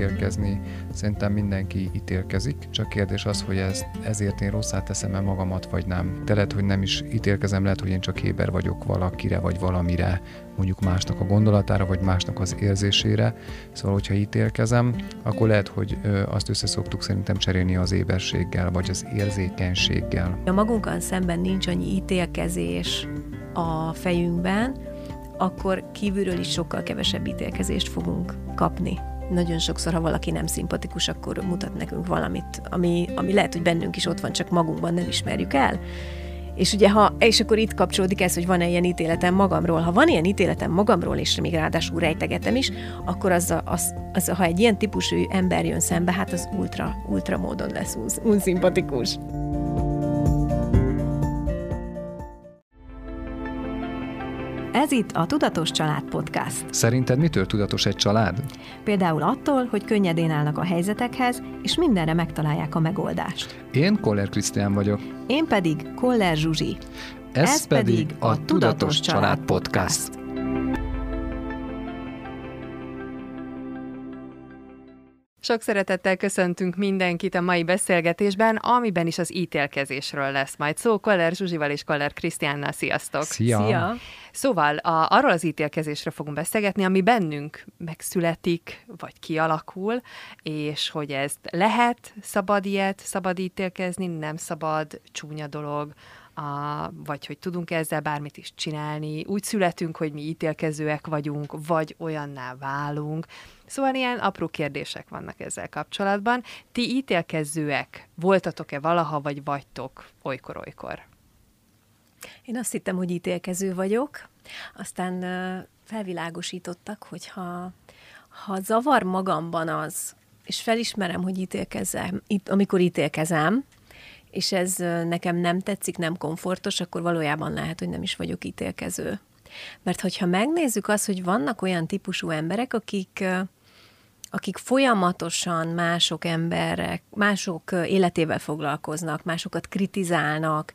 ítélkezni, szerintem mindenki ítélkezik, csak kérdés az, hogy ez, ezért én rosszát teszem-e magamat, vagy nem. De lehet, hogy nem is ítélkezem, lehet, hogy én csak héber vagyok valakire, vagy valamire, mondjuk másnak a gondolatára, vagy másnak az érzésére. Szóval, hogyha ítélkezem, akkor lehet, hogy azt összeszoktuk szerintem cserélni az éberséggel, vagy az érzékenységgel. A magunkkal szemben nincs annyi ítélkezés a fejünkben, akkor kívülről is sokkal kevesebb ítélkezést fogunk kapni. Nagyon sokszor, ha valaki nem szimpatikus, akkor mutat nekünk valamit, ami, ami lehet, hogy bennünk is ott van, csak magunkban nem ismerjük el. És ugye, ha, és akkor itt kapcsolódik ez, hogy van-e ilyen ítéletem magamról. Ha van ilyen ítéletem magamról, és még ráadásul rejtegetem is, akkor az, a, az, az, ha egy ilyen típusú ember jön szembe, hát az ultra, ultra módon lesz unszimpatikus. Ez itt a Tudatos Család Podcast. Szerinted mitől tudatos egy család? Például attól, hogy könnyedén állnak a helyzetekhez, és mindenre megtalálják a megoldást. Én Koller Krisztián vagyok. Én pedig Koller Zsuzsi. Ez, Ez pedig a Tudatos, Család Podcast. Podcast. Sok szeretettel köszöntünk mindenkit a mai beszélgetésben, amiben is az ítélkezésről lesz majd szó. Koller Zsuzsival és Koller Krisztiánnal. Sziasztok! Szia! Szia. Szóval a, arról az ítélkezésről fogunk beszélgetni, ami bennünk megszületik, vagy kialakul, és hogy ezt lehet szabad ilyet, szabad ítélkezni, nem szabad, csúnya dolog, a, vagy hogy tudunk ezzel bármit is csinálni, úgy születünk, hogy mi ítélkezőek vagyunk, vagy olyanná válunk. Szóval ilyen apró kérdések vannak ezzel kapcsolatban. Ti ítélkezőek voltatok-e valaha, vagy vagytok olykor-olykor? Én azt hittem, hogy ítélkező vagyok, aztán felvilágosítottak, hogy ha, ha zavar magamban az, és felismerem, hogy ítélkezem, amikor ítélkezem, és ez nekem nem tetszik, nem komfortos, akkor valójában lehet, hogy nem is vagyok ítélkező. Mert hogyha megnézzük azt, hogy vannak olyan típusú emberek, akik akik folyamatosan mások emberek, mások életével foglalkoznak, másokat kritizálnak,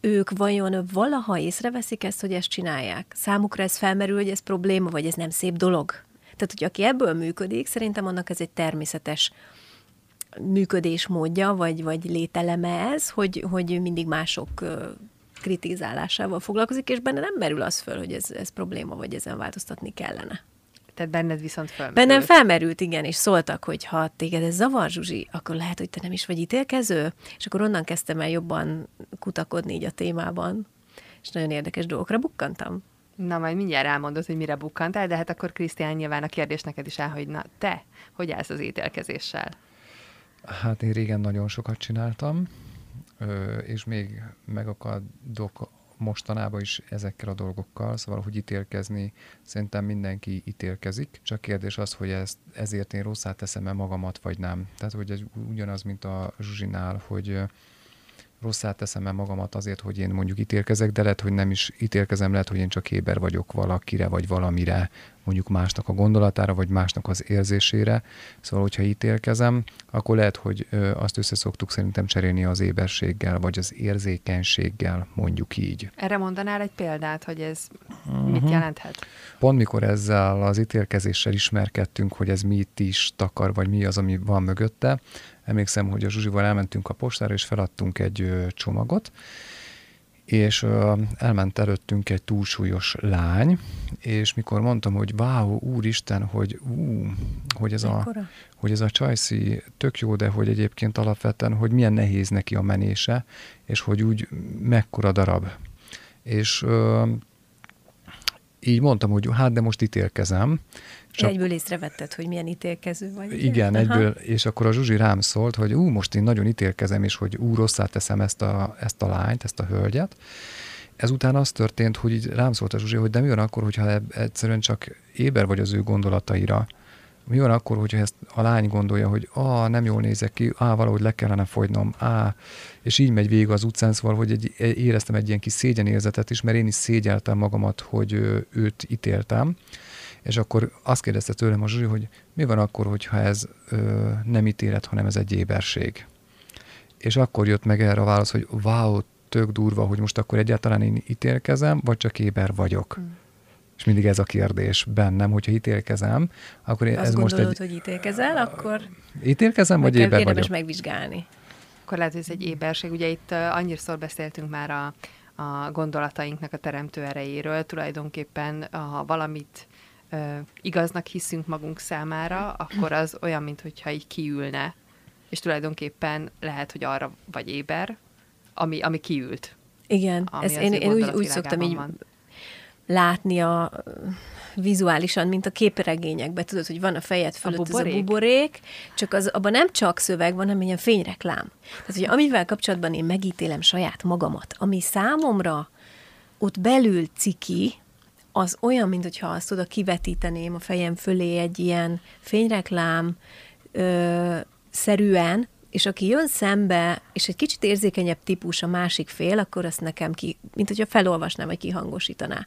ők vajon valaha észreveszik ezt, hogy ezt csinálják? Számukra ez felmerül, hogy ez probléma, vagy ez nem szép dolog? Tehát, hogy aki ebből működik, szerintem annak ez egy természetes működésmódja, vagy, vagy lételeme ez, hogy, hogy mindig mások kritizálásával foglalkozik, és benne nem merül az föl, hogy ez, ez probléma, vagy ezen változtatni kellene. Tehát benned viszont felmerült. Bennem felmerült, igen, és szóltak, hogy ha téged ez zavar, Zsuzsi, akkor lehet, hogy te nem is vagy ítélkező, és akkor onnan kezdtem el jobban kutakodni így a témában, és nagyon érdekes dolgokra bukkantam. Na, majd mindjárt elmondod, hogy mire bukkantál, de hát akkor Krisztián nyilván a kérdés neked is áll, hogy na, te, hogy állsz az ítélkezéssel? Hát én régen nagyon sokat csináltam, és még megakadok mostanában is ezekkel a dolgokkal, szóval, hogy ítélkezni, szerintem mindenki ítélkezik, csak kérdés az, hogy ezt, ezért én rosszát teszem-e magamat, vagy nem. Tehát, hogy ez ugyanaz, mint a Zsuzsinál, hogy rosszát teszem-e magamat azért, hogy én mondjuk ítélkezek, de lehet, hogy nem is ítélkezem, lehet, hogy én csak éber vagyok valakire, vagy valamire, mondjuk másnak a gondolatára, vagy másnak az érzésére. Szóval, hogyha ítélkezem, akkor lehet, hogy azt összeszoktuk szerintem cserélni az éberséggel, vagy az érzékenységgel, mondjuk így. Erre mondanál egy példát, hogy ez uh-huh. mit jelenthet? Pont mikor ezzel az ítélkezéssel ismerkedtünk, hogy ez mit is takar, vagy mi az, ami van mögötte, emlékszem, hogy a Zsuzsival elmentünk a postára, és feladtunk egy csomagot, és elment előttünk egy túlsúlyos lány, és mikor mondtam, hogy wow, úristen, hogy ú, hogy ez, a, hogy ez a csajszi tök jó, de hogy egyébként alapvetően, hogy milyen nehéz neki a menése, és hogy úgy mekkora darab. És így mondtam, hogy hát, de most ítélkezem. És egyből észrevetted, hogy milyen ítélkező vagy. Igen, Aha. egyből, és akkor a Zsuzsi rám szólt, hogy ú, most én nagyon ítélkezem, és hogy ú, rosszát teszem ezt a, ezt a lányt, ezt a hölgyet. Ezután az történt, hogy így rám szólt a Zsuzsi, hogy de mi van akkor, hogyha egyszerűen csak éber vagy az ő gondolataira, mi van akkor, hogyha ezt a lány gondolja, hogy ah, nem jól nézek ki, ah, valahogy le kellene fogynom, ah, és így megy végig az utcán, szóval, hogy egy, éreztem egy ilyen kis szégyenérzetet is, mert én is szégyeltem magamat, hogy őt ítéltem, és akkor azt kérdezte tőlem a Zsuzsi, hogy mi van akkor, hogyha ez ö, nem ítélet, hanem ez egy éberség. És akkor jött meg erre a válasz, hogy wow, tök durva, hogy most akkor egyáltalán én ítélkezem, vagy csak éber vagyok. Mm. És mindig ez a kérdés bennem, hogyha ítélkezem, akkor Azt ez gondolod, most egy... hogy ítélkezel, akkor Ítélkezem, vagy éber érdemes vagyok? megvizsgálni. Akkor lehet, hogy ez egy éberség. Ugye itt uh, annyiszor beszéltünk már a, a gondolatainknak a teremtő erejéről. Tulajdonképpen, ha valamit igaznak hiszünk magunk számára, akkor az olyan, mintha így kiülne. És tulajdonképpen lehet, hogy arra vagy éber, ami, ami kiült. Igen, Ami ez én, én úgy, úgy szoktam így van. látni a vizuálisan, mint a képregényekben, tudod, hogy van a fejed fölött ez a buborék? buborék, csak az, abban nem csak szöveg van, hanem ilyen fényreklám. Tehát, hogy amivel kapcsolatban én megítélem saját magamat, ami számomra ott belül ciki, az olyan, mint hogyha azt oda kivetíteném a fejem fölé egy ilyen fényreklám ö, szerűen, és aki jön szembe, és egy kicsit érzékenyebb típus a másik fél, akkor azt nekem ki, mint hogyha felolvasnám, vagy kihangosítaná.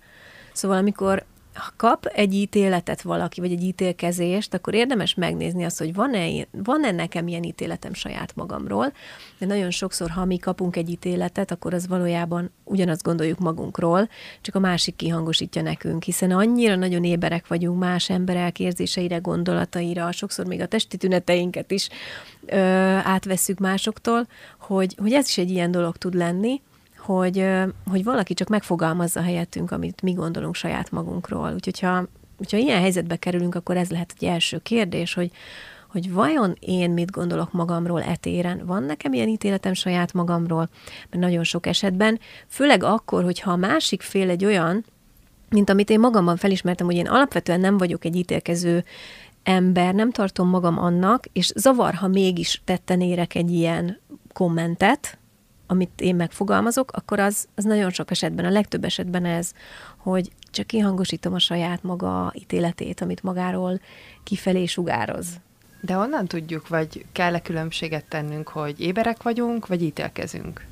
Szóval amikor ha kap egy ítéletet valaki, vagy egy ítélkezést, akkor érdemes megnézni azt, hogy van-e, van-e nekem ilyen ítéletem saját magamról. De nagyon sokszor, ha mi kapunk egy ítéletet, akkor az valójában ugyanazt gondoljuk magunkról, csak a másik kihangosítja nekünk, hiszen annyira nagyon éberek vagyunk más emberek érzéseire, gondolataira, sokszor még a testi tüneteinket is ö, átvesszük másoktól, hogy, hogy ez is egy ilyen dolog tud lenni, hogy, hogy valaki csak megfogalmazza helyettünk, amit mi gondolunk saját magunkról. Úgyhogy ha, hogyha ilyen helyzetbe kerülünk, akkor ez lehet egy első kérdés, hogy, hogy vajon én mit gondolok magamról etéren? Van nekem ilyen ítéletem saját magamról? Mert nagyon sok esetben, főleg akkor, hogyha a másik fél egy olyan, mint amit én magamban felismertem, hogy én alapvetően nem vagyok egy ítélkező ember, nem tartom magam annak, és zavar, ha mégis tetten érek egy ilyen kommentet, amit én megfogalmazok, akkor az, az nagyon sok esetben, a legtöbb esetben ez, hogy csak kihangosítom a saját maga ítéletét, amit magáról kifelé sugároz. De honnan tudjuk, vagy kell-e különbséget tennünk, hogy éberek vagyunk, vagy ítélkezünk?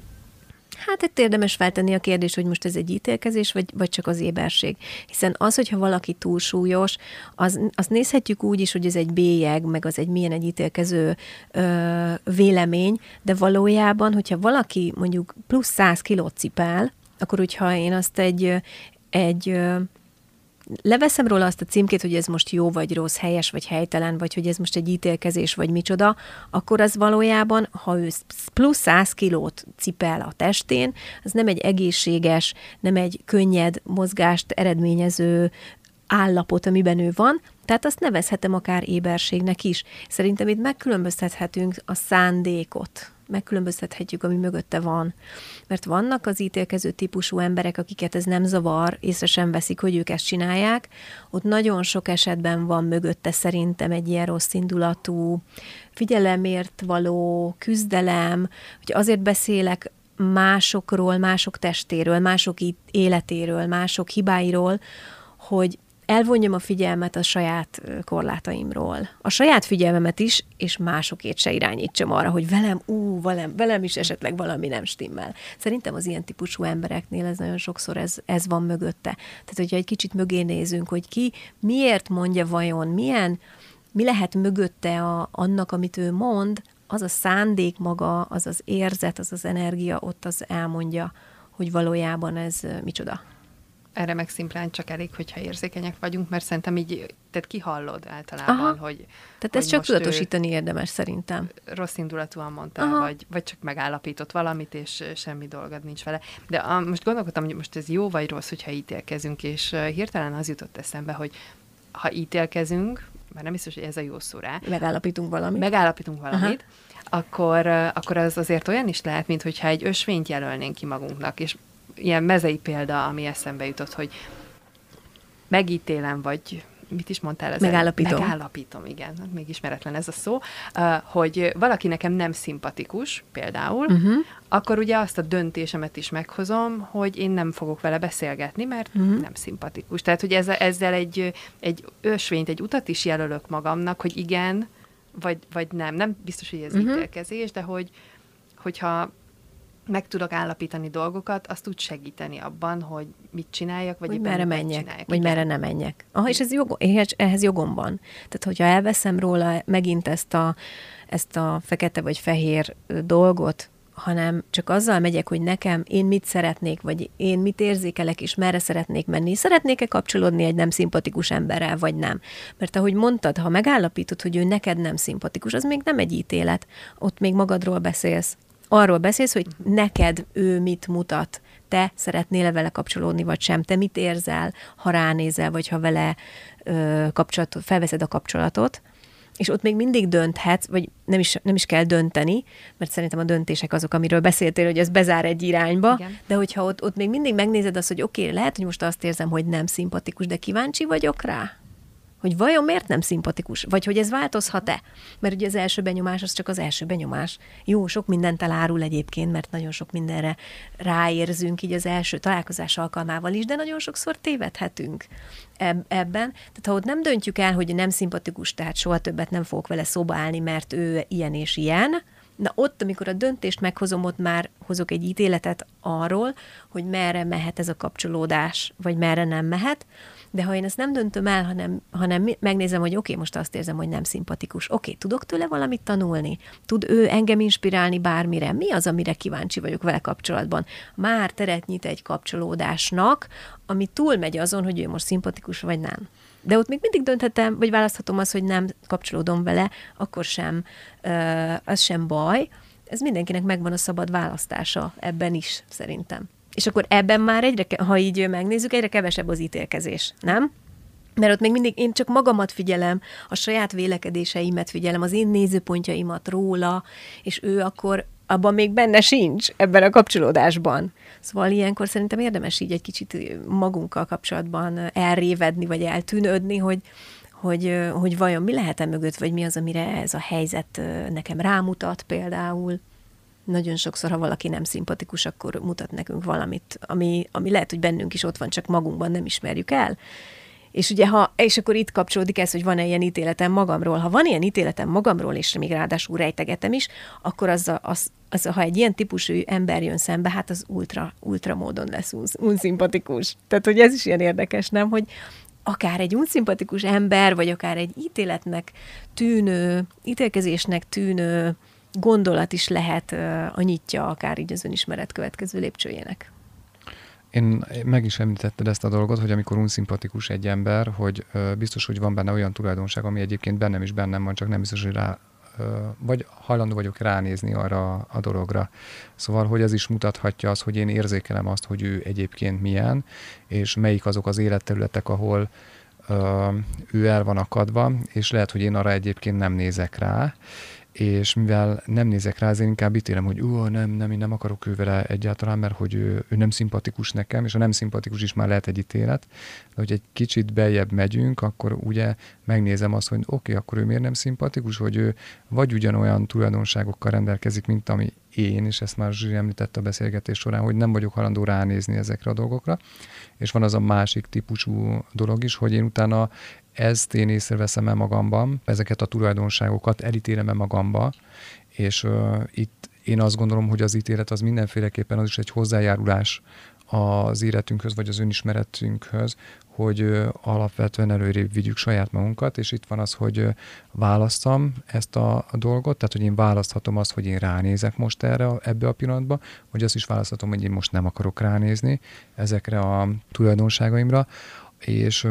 Hát itt érdemes feltenni a kérdést, hogy most ez egy ítélkezés, vagy, vagy csak az éberség. Hiszen az, hogyha valaki túlsúlyos, az, azt nézhetjük úgy is, hogy ez egy bélyeg, meg az egy milyen egy ítélkező ö, vélemény, de valójában, hogyha valaki mondjuk plusz 100 kilót cipel, akkor hogyha én azt egy, egy leveszem róla azt a címkét, hogy ez most jó vagy rossz, helyes vagy helytelen, vagy hogy ez most egy ítélkezés vagy micsoda, akkor az valójában, ha ő plusz 100 kilót cipel a testén, az nem egy egészséges, nem egy könnyed mozgást eredményező állapot, amiben ő van, tehát azt nevezhetem akár éberségnek is. Szerintem itt megkülönböztethetünk a szándékot, megkülönböztethetjük, ami mögötte van. Mert vannak az ítélkező típusú emberek, akiket ez nem zavar, észre sem veszik, hogy ők ezt csinálják. Ott nagyon sok esetben van mögötte szerintem egy ilyen rossz indulatú, figyelemért való küzdelem, hogy azért beszélek másokról, mások testéről, mások életéről, mások hibáiról, hogy elvonjam a figyelmet a saját korlátaimról. A saját figyelmemet is, és másokét se irányítsam arra, hogy velem, ú, velem, velem is esetleg valami nem stimmel. Szerintem az ilyen típusú embereknél ez nagyon sokszor ez, ez van mögötte. Tehát, hogyha egy kicsit mögé nézünk, hogy ki miért mondja vajon, milyen, mi lehet mögötte a, annak, amit ő mond, az a szándék maga, az az érzet, az az energia, ott az elmondja, hogy valójában ez micsoda erre meg szimplán csak elég, hogyha érzékenyek vagyunk, mert szerintem így, tehát kihallod általában, Aha. hogy Tehát hogy ezt csak tudatosítani érdemes szerintem. Rossz indulatúan mondta, Aha. vagy, vagy csak megállapított valamit, és semmi dolgod nincs vele. De a, most gondolkodtam, hogy most ez jó vagy rossz, hogyha ítélkezünk, és hirtelen az jutott eszembe, hogy ha ítélkezünk, mert nem biztos, hogy ez a jó szó rá, Megállapítunk valamit. megállapítunk valamit, akkor, uh, akkor az azért olyan is lehet, mint hogyha egy ösvényt jelölnénk ki magunknak, és ilyen mezei példa, ami eszembe jutott, hogy megítélem, vagy mit is mondtál? Ezen? Megállapítom. Megállapítom, igen. Hát Még ismeretlen ez a szó. Hogy valaki nekem nem szimpatikus, például, uh-huh. akkor ugye azt a döntésemet is meghozom, hogy én nem fogok vele beszélgetni, mert uh-huh. nem szimpatikus. Tehát, hogy ezzel, ezzel egy, egy ösvényt, egy utat is jelölök magamnak, hogy igen, vagy, vagy nem. Nem biztos, hogy ez uh-huh. ítélkezés, de hogy, hogyha meg tudok állapítani dolgokat, azt tud segíteni abban, hogy mit csináljak, vagy hogy merre menjek, csináljak. vagy Igen. merre ne menjek. Aha, és ez jog, ehhez, jogom van. Tehát, hogyha elveszem róla megint ezt a, ezt a fekete vagy fehér dolgot, hanem csak azzal megyek, hogy nekem én mit szeretnék, vagy én mit érzékelek, és merre szeretnék menni. Szeretnék-e kapcsolódni egy nem szimpatikus emberrel, vagy nem? Mert ahogy mondtad, ha megállapítod, hogy ő neked nem szimpatikus, az még nem egy ítélet. Ott még magadról beszélsz. Arról beszélsz, hogy neked ő mit mutat, te szeretnél-e vele kapcsolódni, vagy sem, te mit érzel, ha ránézel, vagy ha vele ö, kapcsolat, felveszed a kapcsolatot, és ott még mindig dönthetsz, vagy nem is, nem is kell dönteni, mert szerintem a döntések azok, amiről beszéltél, hogy ez bezár egy irányba, Igen. de hogyha ott, ott még mindig megnézed azt, hogy oké, okay, lehet, hogy most azt érzem, hogy nem szimpatikus, de kíváncsi vagyok rá, hogy vajon miért nem szimpatikus, vagy hogy ez változhat-e. Mert ugye az első benyomás az csak az első benyomás. Jó, sok mindent elárul egyébként, mert nagyon sok mindenre ráérzünk így az első találkozás alkalmával is, de nagyon sokszor tévedhetünk ebben. Tehát ha ott nem döntjük el, hogy nem szimpatikus, tehát soha többet nem fogok vele szoba állni, mert ő ilyen és ilyen, Na ott, amikor a döntést meghozom, ott már hozok egy ítéletet arról, hogy merre mehet ez a kapcsolódás, vagy merre nem mehet, de ha én ezt nem döntöm el, hanem, hanem megnézem, hogy oké, okay, most azt érzem, hogy nem szimpatikus. Oké, okay, tudok tőle valamit tanulni? Tud ő engem inspirálni bármire? Mi az, amire kíváncsi vagyok vele kapcsolatban? Már teret nyit egy kapcsolódásnak, ami túlmegy azon, hogy ő most szimpatikus vagy nem. De ott még mindig dönthetem, vagy választhatom azt, hogy nem kapcsolódom vele, akkor sem, az sem baj. Ez mindenkinek megvan a szabad választása ebben is, szerintem. És akkor ebben már egyre, ha így megnézzük, egyre kevesebb az ítélkezés, nem? Mert ott még mindig én csak magamat figyelem, a saját vélekedéseimet figyelem, az én nézőpontjaimat róla, és ő akkor abban még benne sincs ebben a kapcsolódásban. Szóval ilyenkor szerintem érdemes így egy kicsit magunkkal kapcsolatban elrévedni, vagy eltűnődni, hogy, hogy, hogy vajon mi lehet-e mögött, vagy mi az, amire ez a helyzet nekem rámutat például nagyon sokszor, ha valaki nem szimpatikus, akkor mutat nekünk valamit, ami, ami lehet, hogy bennünk is ott van, csak magunkban nem ismerjük el. És ugye, ha, és akkor itt kapcsolódik ez, hogy van-e ilyen ítéletem magamról. Ha van ilyen ítéletem magamról, és még ráadásul rejtegetem is, akkor az, a, az, az, ha egy ilyen típusú ember jön szembe, hát az ultra, ultra módon lesz unszimpatikus. Tehát, hogy ez is ilyen érdekes, nem? Hogy akár egy unszimpatikus ember, vagy akár egy ítéletnek tűnő, ítélkezésnek tűnő gondolat is lehet a nyitja akár így az önismeret következő lépcsőjének. Én meg is említetted ezt a dolgot, hogy amikor unszimpatikus egy ember, hogy biztos, hogy van benne olyan tulajdonság, ami egyébként bennem is bennem van, csak nem biztos, hogy rá, vagy hajlandó vagyok ránézni arra a dologra. Szóval, hogy ez is mutathatja azt, hogy én érzékelem azt, hogy ő egyébként milyen, és melyik azok az életterületek, ahol ő el van akadva, és lehet, hogy én arra egyébként nem nézek rá, és mivel nem nézek rá, ezért inkább ítélem, hogy ú, nem, nem, én nem akarok ő egyáltalán, mert hogy ő, ő nem szimpatikus nekem, és a nem szimpatikus is már lehet egy ítélet, de hogy egy kicsit beljebb megyünk, akkor ugye megnézem azt, hogy oké, okay, akkor ő miért nem szimpatikus, hogy ő vagy ugyanolyan tulajdonságokkal rendelkezik, mint ami én, és ezt már Zsiri említette a beszélgetés során, hogy nem vagyok halandó ránézni ezekre a dolgokra, és van az a másik típusú dolog is, hogy én utána ezt én észreveszem el magamban, ezeket a tulajdonságokat elítélem-e magamba, és uh, itt én azt gondolom, hogy az ítélet az mindenféleképpen az is egy hozzájárulás az életünkhöz, vagy az önismeretünkhöz, hogy alapvetően előrébb vigyük saját magunkat, és itt van az, hogy választam ezt a, dolgot, tehát hogy én választhatom azt, hogy én ránézek most erre, ebbe a pillanatba, vagy azt is választhatom, hogy én most nem akarok ránézni ezekre a tulajdonságaimra és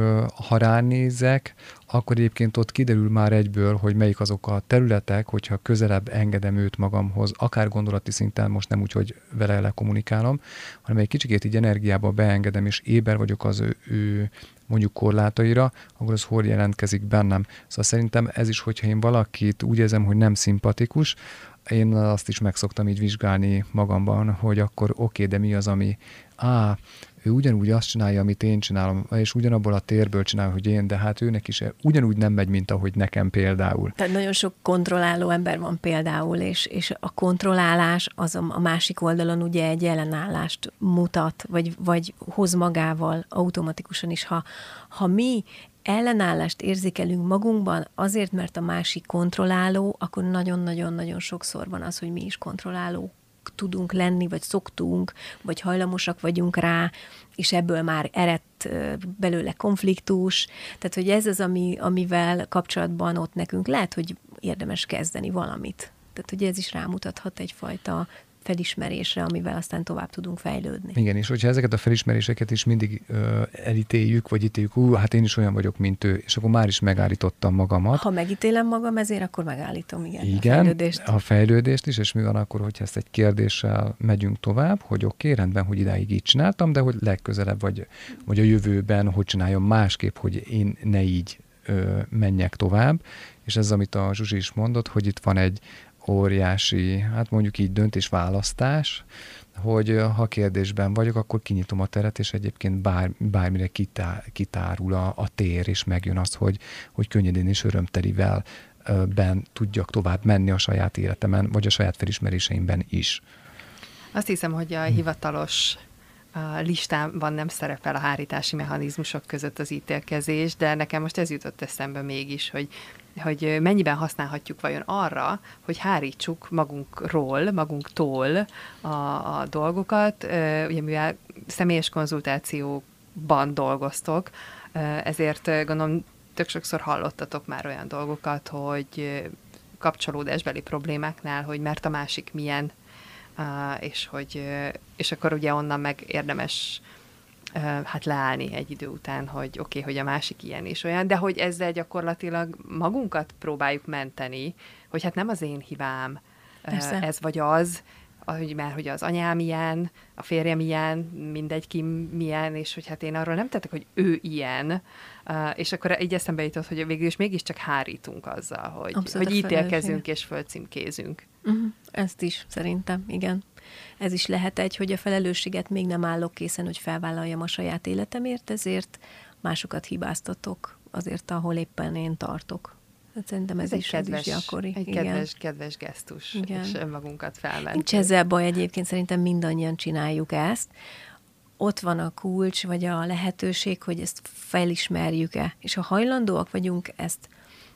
ha ránézek, akkor egyébként ott kiderül már egyből, hogy melyik azok a területek, hogyha közelebb engedem őt magamhoz, akár gondolati szinten, most nem úgy, hogy vele lekommunikálom, hanem egy kicsikét így energiába beengedem, és éber vagyok az ő, ő mondjuk korlátaira, akkor az hol jelentkezik bennem. Szóval szerintem ez is, hogyha én valakit úgy érzem, hogy nem szimpatikus, én azt is meg szoktam így vizsgálni magamban, hogy akkor oké, okay, de mi az, ami á, ő ugyanúgy azt csinálja, amit én csinálom, és ugyanabból a térből csinál, hogy én, de hát őnek is ugyanúgy nem megy, mint ahogy nekem például. Tehát nagyon sok kontrolláló ember van például, és, és a kontrollálás az a, a másik oldalon ugye egy ellenállást mutat, vagy, vagy hoz magával automatikusan is. Ha, ha mi ellenállást érzékelünk magunkban azért, mert a másik kontrolláló, akkor nagyon-nagyon-nagyon sokszor van az, hogy mi is kontrolláló tudunk lenni, vagy szoktunk, vagy hajlamosak vagyunk rá, és ebből már eredt belőle konfliktus. Tehát, hogy ez az, ami, amivel kapcsolatban ott nekünk lehet, hogy érdemes kezdeni valamit. Tehát, hogy ez is rámutathat egyfajta felismerésre, amivel aztán tovább tudunk fejlődni. Igen, és hogyha ezeket a felismeréseket is mindig ö, elítéljük, vagy ítéljük, ú, hát én is olyan vagyok, mint ő, és akkor már is megállítottam magamat. Ha megítélem magam ezért, akkor megállítom, igen, igen a fejlődést. a fejlődést is, és mi van akkor, hogyha ezt egy kérdéssel megyünk tovább, hogy oké, okay, rendben, hogy idáig így csináltam, de hogy legközelebb, vagy, vagy a jövőben, hogy csináljon másképp, hogy én ne így ö, menjek tovább, és ez, amit a Zsuzsi is mondott, hogy itt van egy óriási, hát mondjuk így döntésválasztás, hogy ha kérdésben vagyok, akkor kinyitom a teret, és egyébként bár, bármire kitá, kitárul a, a tér, és megjön az, hogy, hogy könnyedén és örömtelivel ben tudjak tovább menni a saját életemen, vagy a saját felismeréseimben is. Azt hiszem, hogy a hivatalos a listában nem szerepel a hárítási mechanizmusok között az ítélkezés, de nekem most ez jutott eszembe mégis, hogy hogy mennyiben használhatjuk vajon arra, hogy hárítsuk magunkról, magunktól a, a dolgokat, ugye mivel személyes konzultációban dolgoztok, ezért gondolom tök sokszor hallottatok már olyan dolgokat, hogy kapcsolódásbeli problémáknál, hogy mert a másik milyen, és hogy és akkor ugye onnan meg érdemes hát leállni egy idő után, hogy oké, okay, hogy a másik ilyen és olyan, de hogy ezzel gyakorlatilag magunkat próbáljuk menteni, hogy hát nem az én hibám Persze. ez vagy az, hogy már hogy az anyám ilyen, a férjem ilyen, mindegy ki milyen, és hogy hát én arról nem tettek, hogy ő ilyen, és akkor így eszembe jutott, hogy végül is mégiscsak hárítunk azzal, hogy, Abszolút hogy ítélkezünk és földcímkézünk. Uh-huh. Ezt is szerintem, igen. Ez is lehet egy, hogy a felelősséget még nem állok készen, hogy felvállaljam a saját életemért, ezért másokat hibáztatok azért, ahol éppen én tartok. Hát szerintem ez, ez is, kedves, ez is gyakori. Egy igen. kedves, kedves gesztus, igen. és önmagunkat felvenni. Nincs ezzel baj egyébként, szerintem mindannyian csináljuk ezt. Ott van a kulcs, vagy a lehetőség, hogy ezt felismerjük-e. És ha hajlandóak vagyunk ezt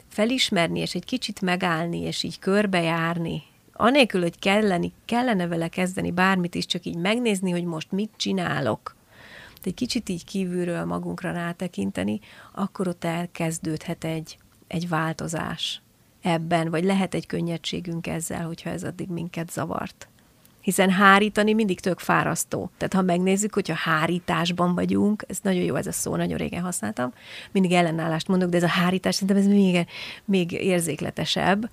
felismerni, és egy kicsit megállni, és így körbejárni, anélkül, hogy kelleni, kellene vele kezdeni bármit is, csak így megnézni, hogy most mit csinálok, egy kicsit így kívülről magunkra rátekinteni, akkor ott elkezdődhet egy, egy változás ebben, vagy lehet egy könnyedségünk ezzel, hogyha ez addig minket zavart. Hiszen hárítani mindig tök fárasztó. Tehát ha megnézzük, hogyha hárításban vagyunk, ez nagyon jó ez a szó, nagyon régen használtam, mindig ellenállást mondok, de ez a hárítás szerintem ez még, még érzékletesebb,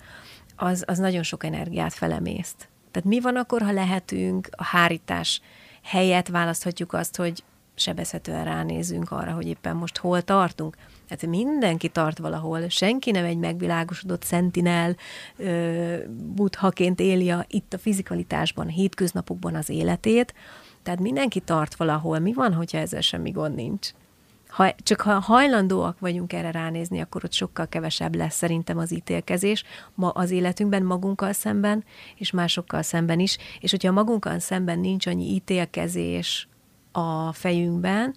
az, az nagyon sok energiát felemészt. Tehát mi van akkor, ha lehetünk a hárítás helyett választhatjuk azt, hogy sebezhetően ránézünk arra, hogy éppen most hol tartunk. Hát mindenki tart valahol, senki nem egy megvilágosodott szentinel buthaként éli a, itt a fizikalitásban, a hétköznapokban az életét, tehát mindenki tart valahol. Mi van, hogyha ezzel semmi gond nincs? Ha, csak ha hajlandóak vagyunk erre ránézni, akkor ott sokkal kevesebb lesz szerintem az ítélkezés ma az életünkben, magunkkal szemben, és másokkal szemben is. És hogyha magunkkal szemben nincs annyi ítélkezés a fejünkben,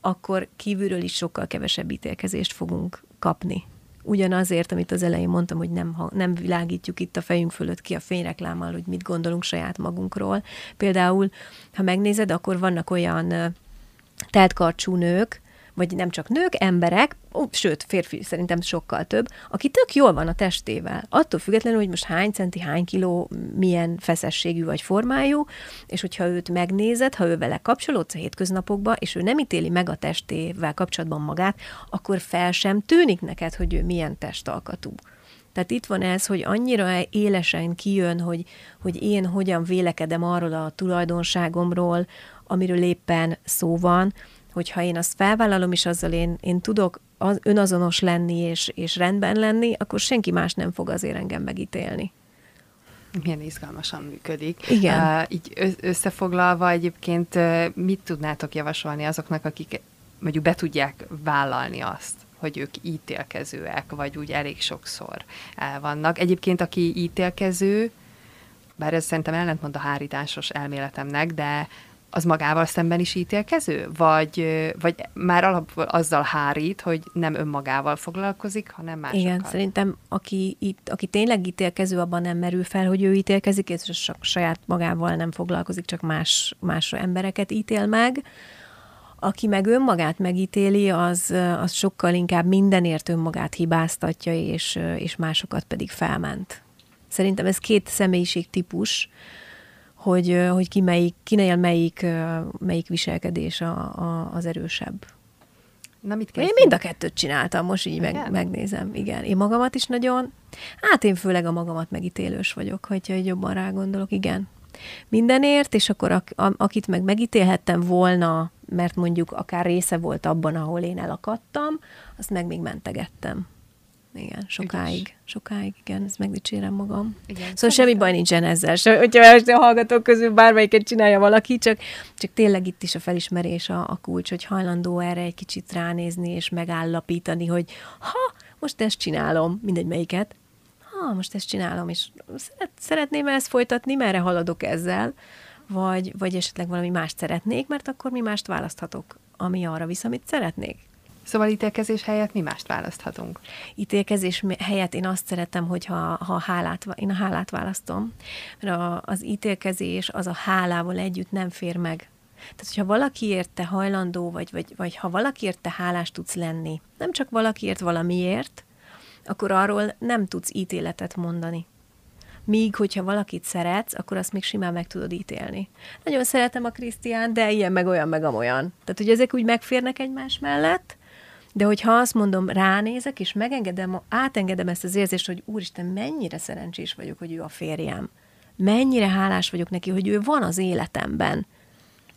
akkor kívülről is sokkal kevesebb ítélkezést fogunk kapni. Ugyanazért, amit az elején mondtam, hogy nem, ha, nem világítjuk itt a fejünk fölött ki a fényreklámmal, hogy mit gondolunk saját magunkról. Például, ha megnézed, akkor vannak olyan teltkarcsú nők, vagy nem csak nők, emberek, ó, sőt, férfi szerintem sokkal több, aki tök jól van a testével. Attól függetlenül, hogy most hány centi, hány kiló, milyen feszességű vagy formájú, és hogyha őt megnézed, ha ő vele kapcsolódsz a hétköznapokba, és ő nem ítéli meg a testével kapcsolatban magát, akkor fel sem tűnik neked, hogy ő milyen testalkatú. Tehát itt van ez, hogy annyira élesen kijön, hogy, hogy én hogyan vélekedem arról a tulajdonságomról, amiről éppen szó van, hogyha én azt felvállalom, és azzal én, én tudok az, önazonos lenni és, és rendben lenni, akkor senki más nem fog azért engem megítélni. Milyen izgalmasan működik. Igen. Uh, így összefoglalva egyébként uh, mit tudnátok javasolni azoknak, akik mondjuk be tudják vállalni azt, hogy ők ítélkezőek, vagy úgy elég sokszor el vannak. Egyébként, aki ítélkező, bár ez szerintem ellentmond a hárításos elméletemnek, de az magával szemben is ítélkező? Vagy, vagy már alapból azzal hárít, hogy nem önmagával foglalkozik, hanem másokkal? Igen, szerintem aki, itt, aki tényleg ítélkező, abban nem merül fel, hogy ő ítélkezik, és saját magával nem foglalkozik, csak más, más embereket ítél meg. Aki meg önmagát megítéli, az, az sokkal inkább mindenért önmagát hibáztatja, és, és másokat pedig felment. Szerintem ez két személyiség típus, hogy, hogy ki melyik, kinél melyik, melyik viselkedés a, a, az erősebb. Na, mit Én mind a kettőt csináltam, most így meg, megnézem. Igen, én magamat is nagyon, hát én főleg a magamat megítélős vagyok, hogyha egy jobban rá gondolok, igen. Mindenért, és akkor a, a, akit meg megítélhettem volna, mert mondjuk akár része volt abban, ahol én elakadtam, azt meg még mentegettem. Igen, sokáig. Ügyes. Sokáig, igen, ezt megdicsérem magam. Igen, szóval szerintem. semmi baj nincsen ezzel. Se, hogyha a hallgatók közül bármelyiket csinálja valaki, csak, csak tényleg itt is a felismerés a, a kulcs, hogy hajlandó erre egy kicsit ránézni és megállapítani, hogy ha, most ezt csinálom, mindegy melyiket, ha, most ezt csinálom, és szeret, szeretném ezt folytatni, merre haladok ezzel, vagy, vagy esetleg valami mást szeretnék, mert akkor mi mást választhatok, ami arra visz, amit szeretnék. Szóval ítélkezés helyett mi mást választhatunk? Ítélkezés helyett én azt szeretem, hogyha ha hálát, én a hálát választom, mert a, az ítélkezés az a hálával együtt nem fér meg. Tehát, hogyha valakiért te hajlandó vagy, vagy, vagy ha valakiért te hálás tudsz lenni, nem csak valakiért valamiért, akkor arról nem tudsz ítéletet mondani. Míg, hogyha valakit szeretsz, akkor azt még simán meg tudod ítélni. Nagyon szeretem a Krisztián, de ilyen meg olyan, meg amolyan. Tehát, hogy ezek úgy megférnek egymás mellett, de hogyha azt mondom, ránézek, és megengedem, átengedem ezt az érzést, hogy úristen, mennyire szerencsés vagyok, hogy ő a férjem. Mennyire hálás vagyok neki, hogy ő van az életemben.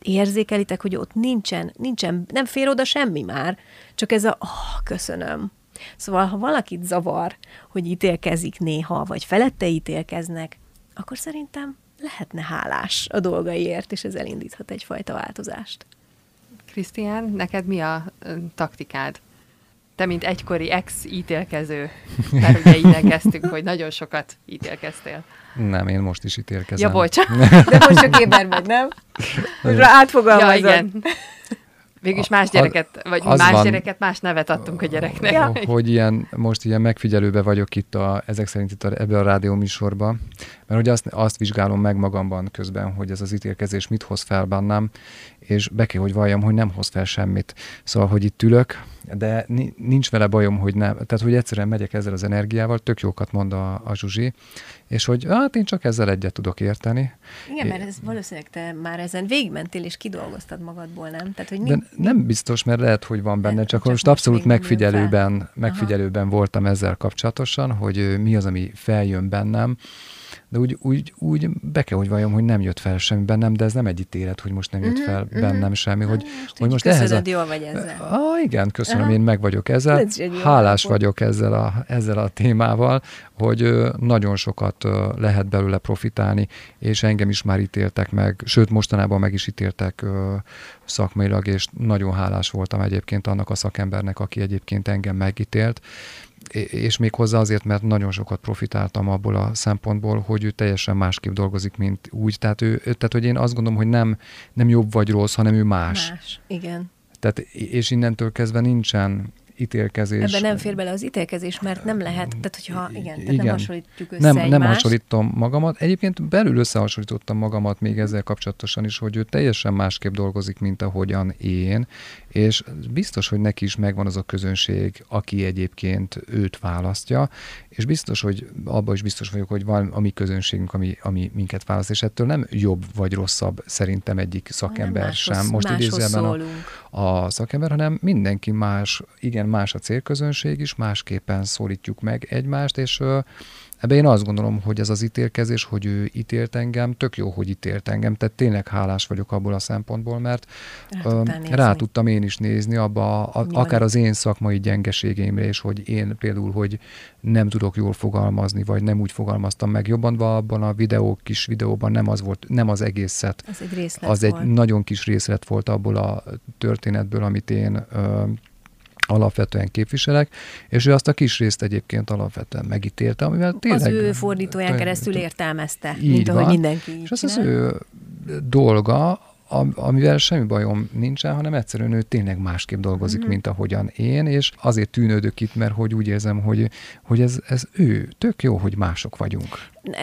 Érzékelitek, hogy ott nincsen, nincsen, nem fér oda semmi már, csak ez a, oh, köszönöm. Szóval, ha valakit zavar, hogy ítélkezik néha, vagy felette ítélkeznek, akkor szerintem lehetne hálás a dolgaiért, és ez elindíthat egyfajta változást. Krisztián, neked mi a taktikád? Te, mint egykori ex-ítélkező, mert ugye kezdtük, hogy nagyon sokat ítélkeztél. Nem, én most is ítélkezem. Ja, bocs. De most csak éber vagy, nem? Most átfogalmazod. Ja, igen. Végülis más gyereket, vagy más van, gyereket, más nevet adtunk a gyereknek. Ja. Hogy ilyen, most ilyen megfigyelőbe vagyok itt a, ezek szerint itt a, ebbe a rádió műsorba, mert ugye azt, azt vizsgálom meg magamban közben, hogy ez az ítélkezés mit hoz fel bennem, és be kell, hogy valljam, hogy nem hoz fel semmit. Szóval, hogy itt ülök, de nincs vele bajom, hogy nem. Tehát, hogy egyszerűen megyek ezzel az energiával, tök jókat mond a, a Zsuzsi, és hogy hát én csak ezzel egyet tudok érteni. Igen, mert ez valószínűleg te már ezen végigmentél és kidolgoztad magadból, nem? Tehát, hogy mi, de nem biztos, mert lehet, hogy van benne, csak, csak most abszolút megfigyelőben, megfigyelőben voltam ezzel kapcsolatosan, hogy mi az, ami feljön bennem, de úgy, úgy, úgy be kell, hogy valljam, hogy nem jött fel semmi bennem, de ez nem egy ítélet, hogy most nem jött mhm, fel uh-huh, bennem semmi, hogy most, hogy most ehhez a... jól vagy ezzel. Ah, igen, köszönöm, uh-huh. én meg vagyok ezzel. Hálás vagyok ezzel a, ezzel a témával, hogy nagyon sokat lehet belőle profitálni, és engem is már ítéltek meg, sőt mostanában meg is ítéltek szakmailag, és nagyon hálás voltam egyébként annak a szakembernek, aki egyébként engem megítélt, és még hozzá azért, mert nagyon sokat profitáltam abból a szempontból, hogy ő teljesen másképp dolgozik, mint úgy. Tehát, ő, tehát hogy én azt gondolom, hogy nem, nem jobb vagy rossz, hanem ő más. Más, igen. Tehát, és innentől kezdve nincsen ítélkezés. Ebben nem fér bele az ítélkezés, mert nem lehet, tehát hogyha igen, tehát igen. nem hasonlítjuk össze Nem, nem hasonlítom magamat. Egyébként belül összehasonlítottam magamat még ezzel kapcsolatosan is, hogy ő teljesen másképp dolgozik, mint ahogyan én, és biztos, hogy neki is megvan az a közönség, aki egyébként őt választja, és biztos, hogy abban is biztos vagyok, hogy van a mi közönségünk, ami, ami minket választ, és ettől nem jobb vagy rosszabb szerintem egyik szakember sem. Most idézőjelben a, a szakember, hanem mindenki más, igen, más a célközönség is, másképpen szólítjuk meg egymást, és Ebben én azt gondolom, hogy ez az ítélkezés, hogy ő ítélt engem, tök jó, hogy ítélt engem, tehát tényleg hálás vagyok abból a szempontból, mert rá, rá tudtam én is nézni abba, a, akár az én szakmai gyengeségeimre, és hogy én például, hogy nem tudok jól fogalmazni, vagy nem úgy fogalmaztam meg jobban, abban a videó, kis videóban nem az volt, nem az egészet. Az egy részlet Az volt. egy nagyon kis részlet volt abból a történetből, amit én ö, alapvetően képviselek, és ő azt a kis részt egyébként alapvetően megítélte, amivel tényleg... Az ő fordítóján keresztül értelmezte, így mint ahogy van, mindenki És az az ő dolga, amivel semmi bajom nincsen, hanem egyszerűen ő tényleg másképp dolgozik, mm-hmm. mint ahogyan én, és azért tűnődök itt, mert hogy úgy érzem, hogy, hogy ez, ez ő, tök jó, hogy mások vagyunk.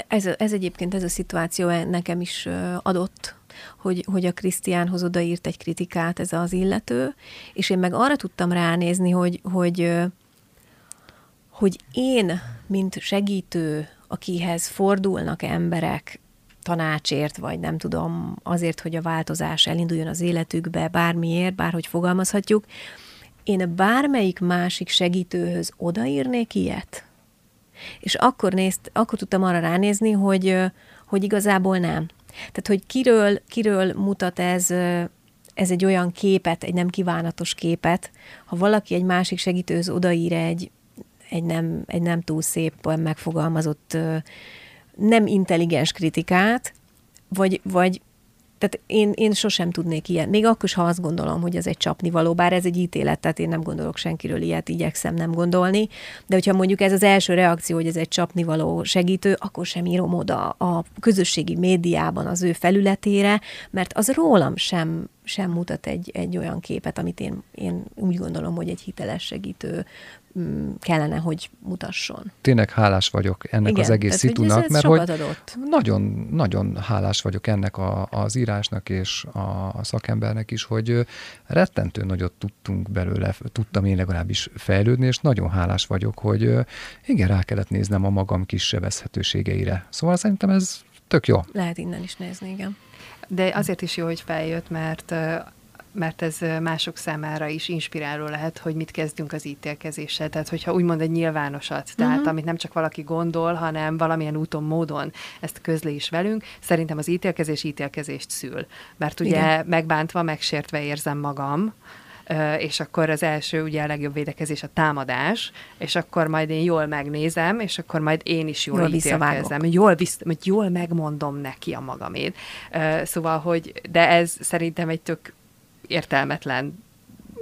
Ez, ez egyébként, ez a szituáció nekem is adott hogy, hogy a Krisztiánhoz odaírt egy kritikát ez az illető, és én meg arra tudtam ránézni, hogy, hogy, hogy én, mint segítő, akihez fordulnak emberek, tanácsért, vagy nem tudom, azért, hogy a változás elinduljon az életükbe, bármiért, bárhogy fogalmazhatjuk, én bármelyik másik segítőhöz odaírnék ilyet? És akkor, nézt, akkor tudtam arra ránézni, hogy, hogy igazából nem. Tehát, hogy kiről, kiről mutat ez, ez egy olyan képet, egy nem kívánatos képet, ha valaki egy másik segítőhöz odaír egy, egy, nem, egy nem túl szép, megfogalmazott, nem intelligens kritikát, vagy, vagy tehát én, én sosem tudnék ilyen. Még akkor is, ha azt gondolom, hogy ez egy csapnivaló, bár ez egy ítélet, tehát én nem gondolok senkiről ilyet, igyekszem nem gondolni, de hogyha mondjuk ez az első reakció, hogy ez egy csapnivaló segítő, akkor sem írom oda a közösségi médiában az ő felületére, mert az rólam sem sem mutat egy, egy olyan képet, amit én, én úgy gondolom, hogy egy hiteles segítő kellene, hogy mutasson. Tényleg hálás vagyok ennek Igen, az egész tehát, szitunak, hogy ez, ez mert hogy adott. nagyon, nagyon hálás vagyok ennek a, az írásnak és a, a szakembernek is, hogy rettentő nagyot tudtunk belőle, tudtam én legalábbis fejlődni, és nagyon hálás vagyok, hogy igen, rá kellett néznem a magam kis sebezhetőségeire. Szóval szerintem ez tök jó. Lehet innen is nézni, igen. De azért is jó, hogy feljött, mert mert ez mások számára is inspiráló lehet, hogy mit kezdünk az ítélkezéssel. Tehát, hogyha úgymond egy nyilvánosat, tehát uh-huh. amit nem csak valaki gondol, hanem valamilyen úton, módon ezt közli is velünk, szerintem az ítélkezés ítélkezést szül. Mert ugye Igen. megbántva, megsértve érzem magam, és akkor az első, ugye a legjobb védekezés a támadás, és akkor majd én jól megnézem, és akkor majd én is jól, jól ítélkezem. Jól, visz, jól megmondom neki a magamét. Szóval, hogy, de ez szerintem egy tök értelmetlen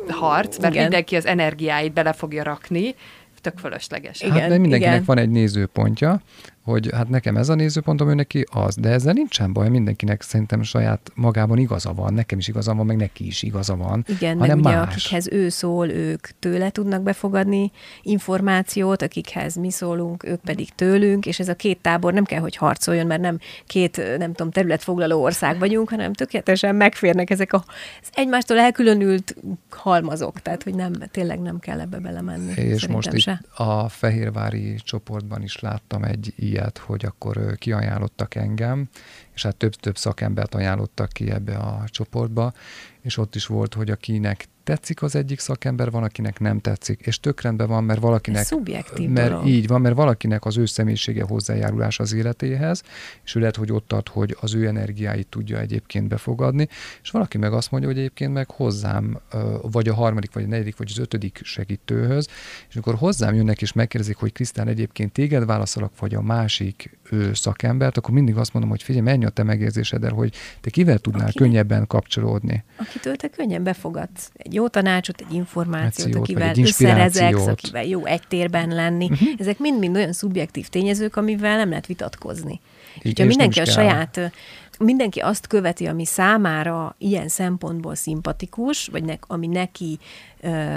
harc, mert igen. mindenki az energiáit bele fogja rakni, tök fölösleges. Hát, igen, de mindenkinek igen. van egy nézőpontja, hogy hát nekem ez a nézőpontom, ő neki az, de ezzel nincsen baj, mindenkinek szerintem saját magában igaza van, nekem is igaza van, meg neki is igaza van. Igen, hanem meg ugye más. akikhez ő szól, ők tőle tudnak befogadni információt, akikhez mi szólunk, ők pedig tőlünk, és ez a két tábor nem kell, hogy harcoljon, mert nem két, nem tudom, területfoglaló ország vagyunk, hanem tökéletesen megférnek ezek a, az egymástól elkülönült halmazok, tehát hogy nem, tényleg nem kell ebbe belemenni. És most se. itt a Fehérvári csoportban is láttam egy ilyet, hogy akkor kiajánlottak engem, és hát több-több szakembert ajánlottak ki ebbe a csoportba, és ott is volt, hogy akinek tetszik az egyik szakember, van, akinek nem tetszik, és tök rendben van, mert valakinek... Ez szubjektív mert dolog. Így van, mert valakinek az ő személyisége hozzájárulás az életéhez, és ő lehet, hogy ott ad, hogy az ő energiáit tudja egyébként befogadni, és valaki meg azt mondja, hogy egyébként meg hozzám, vagy a harmadik, vagy a negyedik, vagy az ötödik segítőhöz, és amikor hozzám jönnek és megkérdezik, hogy Krisztán egyébként téged válaszolok, vagy a másik ő szakembert, akkor mindig azt mondom, hogy figyelj, menj a te megérzésed, hogy te kivel tudnál Akinek, könnyebben kapcsolódni. Akitől te könnyen befogadsz egy jó tanácsot, egy információt, akivel egy összerezeksz, akivel jó egy térben lenni. Uh-huh. Ezek mind-mind olyan szubjektív tényezők, amivel nem lehet vitatkozni. Így, és mindenki a saját mindenki azt követi, ami számára ilyen szempontból szimpatikus, vagy ne, ami neki,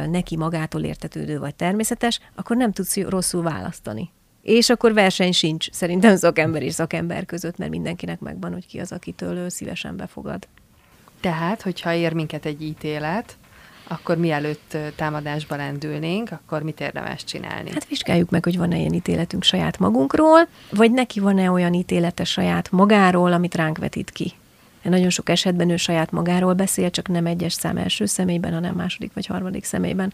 neki magától értetődő vagy természetes, akkor nem tudsz rosszul választani. És akkor verseny sincs szerintem szakember és szakember között, mert mindenkinek megvan, hogy ki az, akitől ő szívesen befogad. Tehát, hogyha ér minket egy ítélet, akkor mielőtt támadásba lendülnénk, akkor mit érdemes csinálni? Hát vizsgáljuk meg, hogy van-e ilyen ítéletünk saját magunkról, vagy neki van-e olyan ítélete saját magáról, amit ránk vetít ki. Nagyon sok esetben ő saját magáról beszél, csak nem egyes szám első személyben, hanem második vagy harmadik személyben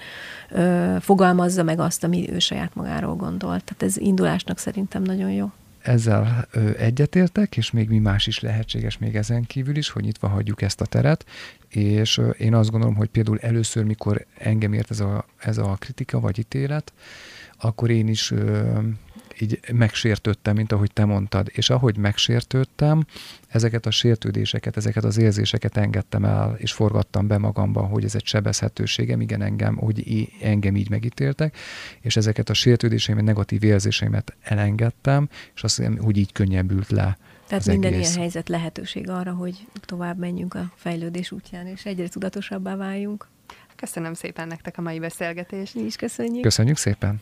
ö, fogalmazza meg azt, ami ő saját magáról gondolt. Tehát ez indulásnak szerintem nagyon jó ezzel egyetértek, és még mi más is lehetséges még ezen kívül is, hogy nyitva hagyjuk ezt a teret, és én azt gondolom, hogy például először, mikor engem ért ez a, ez a kritika vagy ítélet, akkor én is így megsértődtem, mint ahogy te mondtad, és ahogy megsértődtem, ezeket a sértődéseket, ezeket az érzéseket engedtem el, és forgattam be magamban, hogy ez egy sebezhetőségem, igen, engem, hogy engem így megítéltek, és ezeket a sértődéseimet, negatív érzéseimet elengedtem, és azt hiszem, hogy így könnyebbült le tehát minden egész. ilyen helyzet lehetőség arra, hogy tovább menjünk a fejlődés útján, és egyre tudatosabbá váljunk. Köszönöm szépen nektek a mai beszélgetést. Mi is köszönjük. Köszönjük szépen.